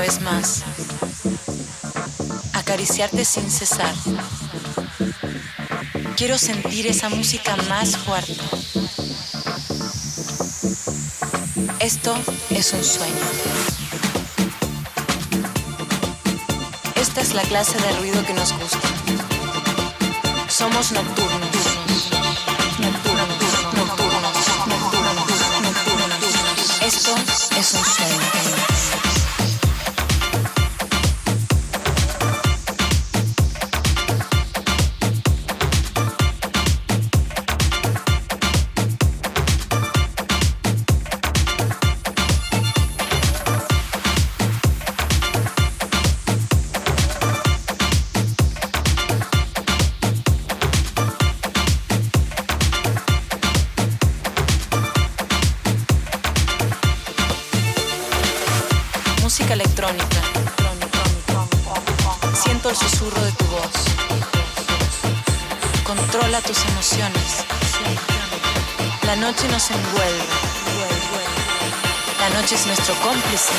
Vez más, acariciarte sin cesar. Quiero sentir esa música más fuerte. Esto es un sueño. Esta es la clase de ruido que nos gusta. Somos. Nocturnos, Controla tus emociones. La noche nos envuelve. La noche es nuestro cómplice.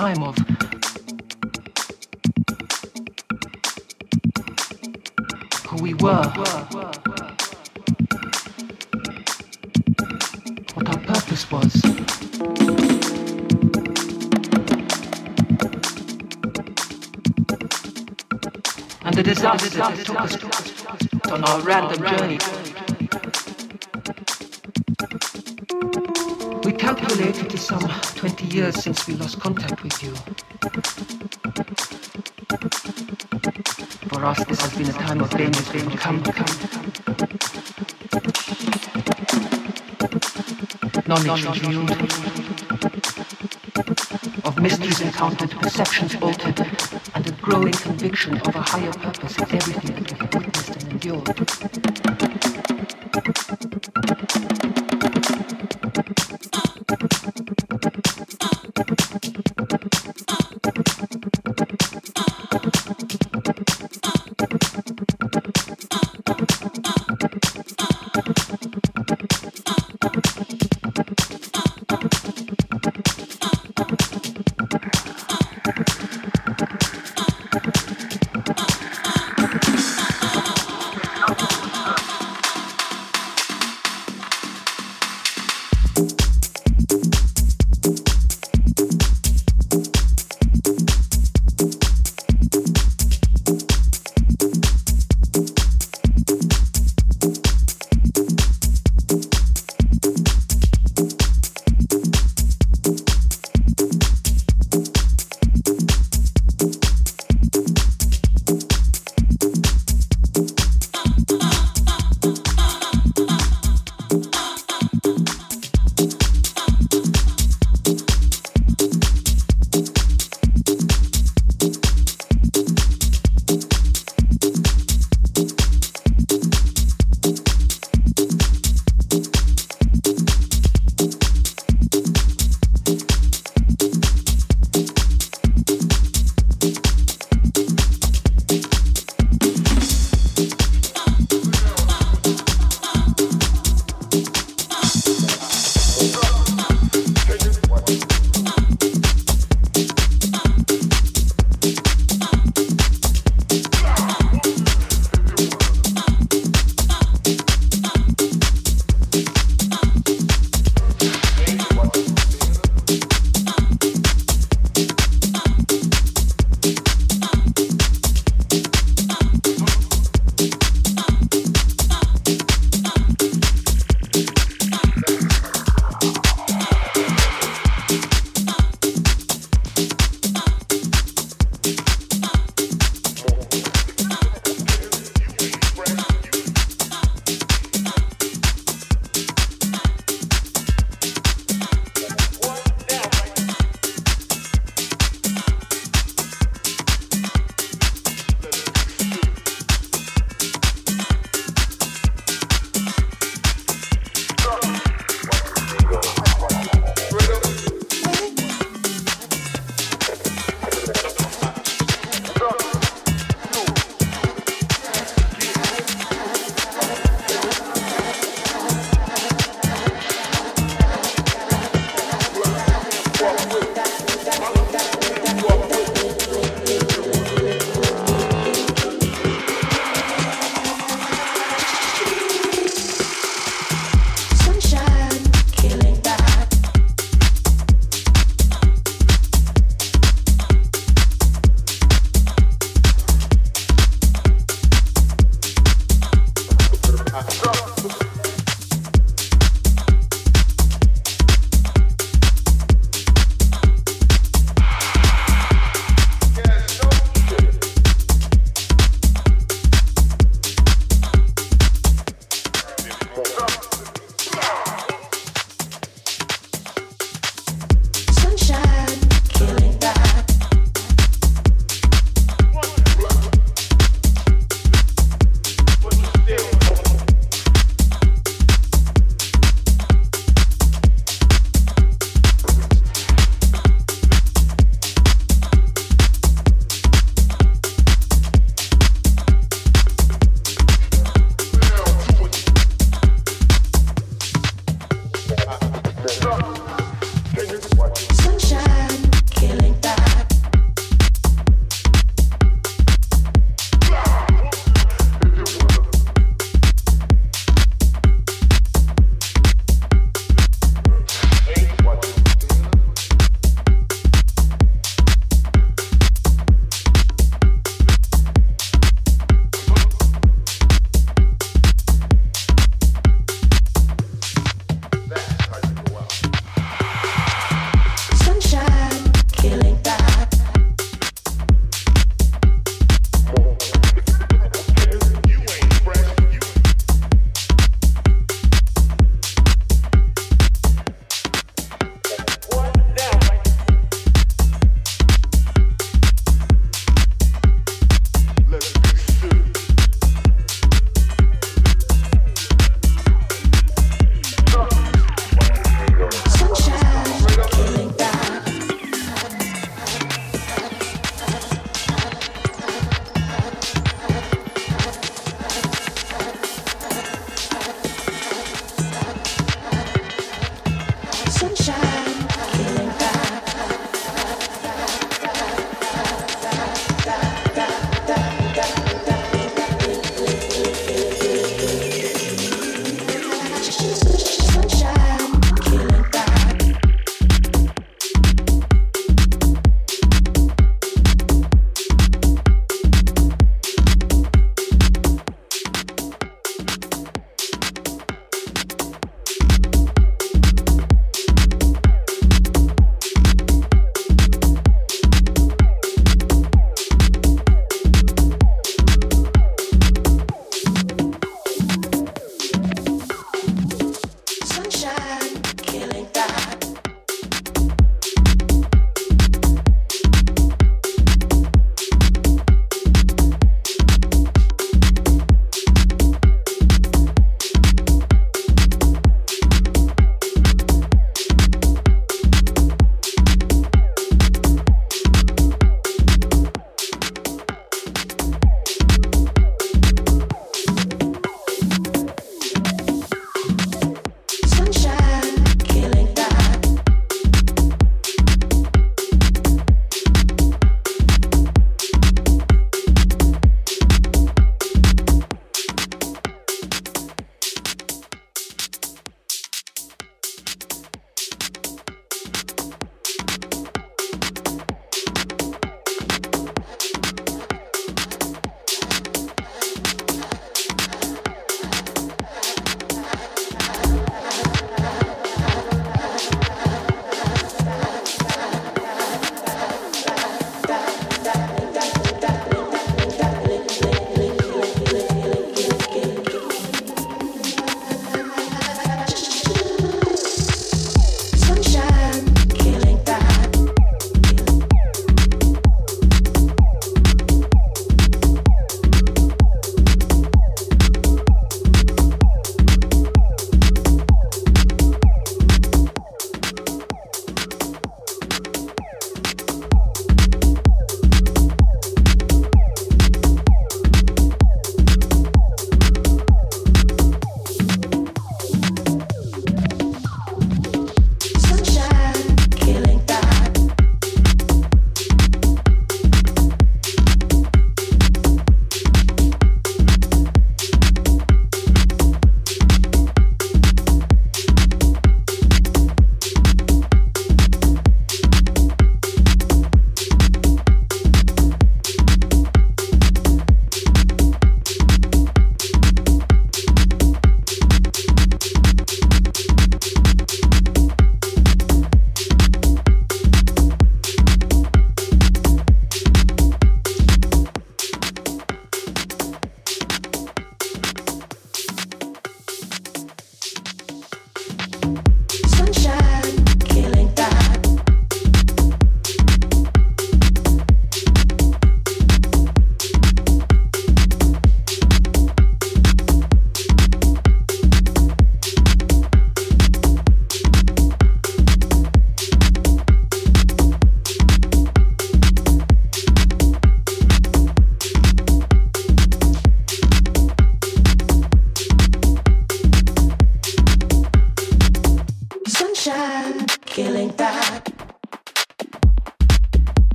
Time of who we were. What our purpose was. And the disaster that took us on our random journey. We calculated to some 20 years since we lost contact with you. For us, this has been a time of danger, danger, come, come. Knowledge revealed, of mysteries encountered, perceptions altered, and a growing conviction of a higher purpose in everything that we have witnessed and Drop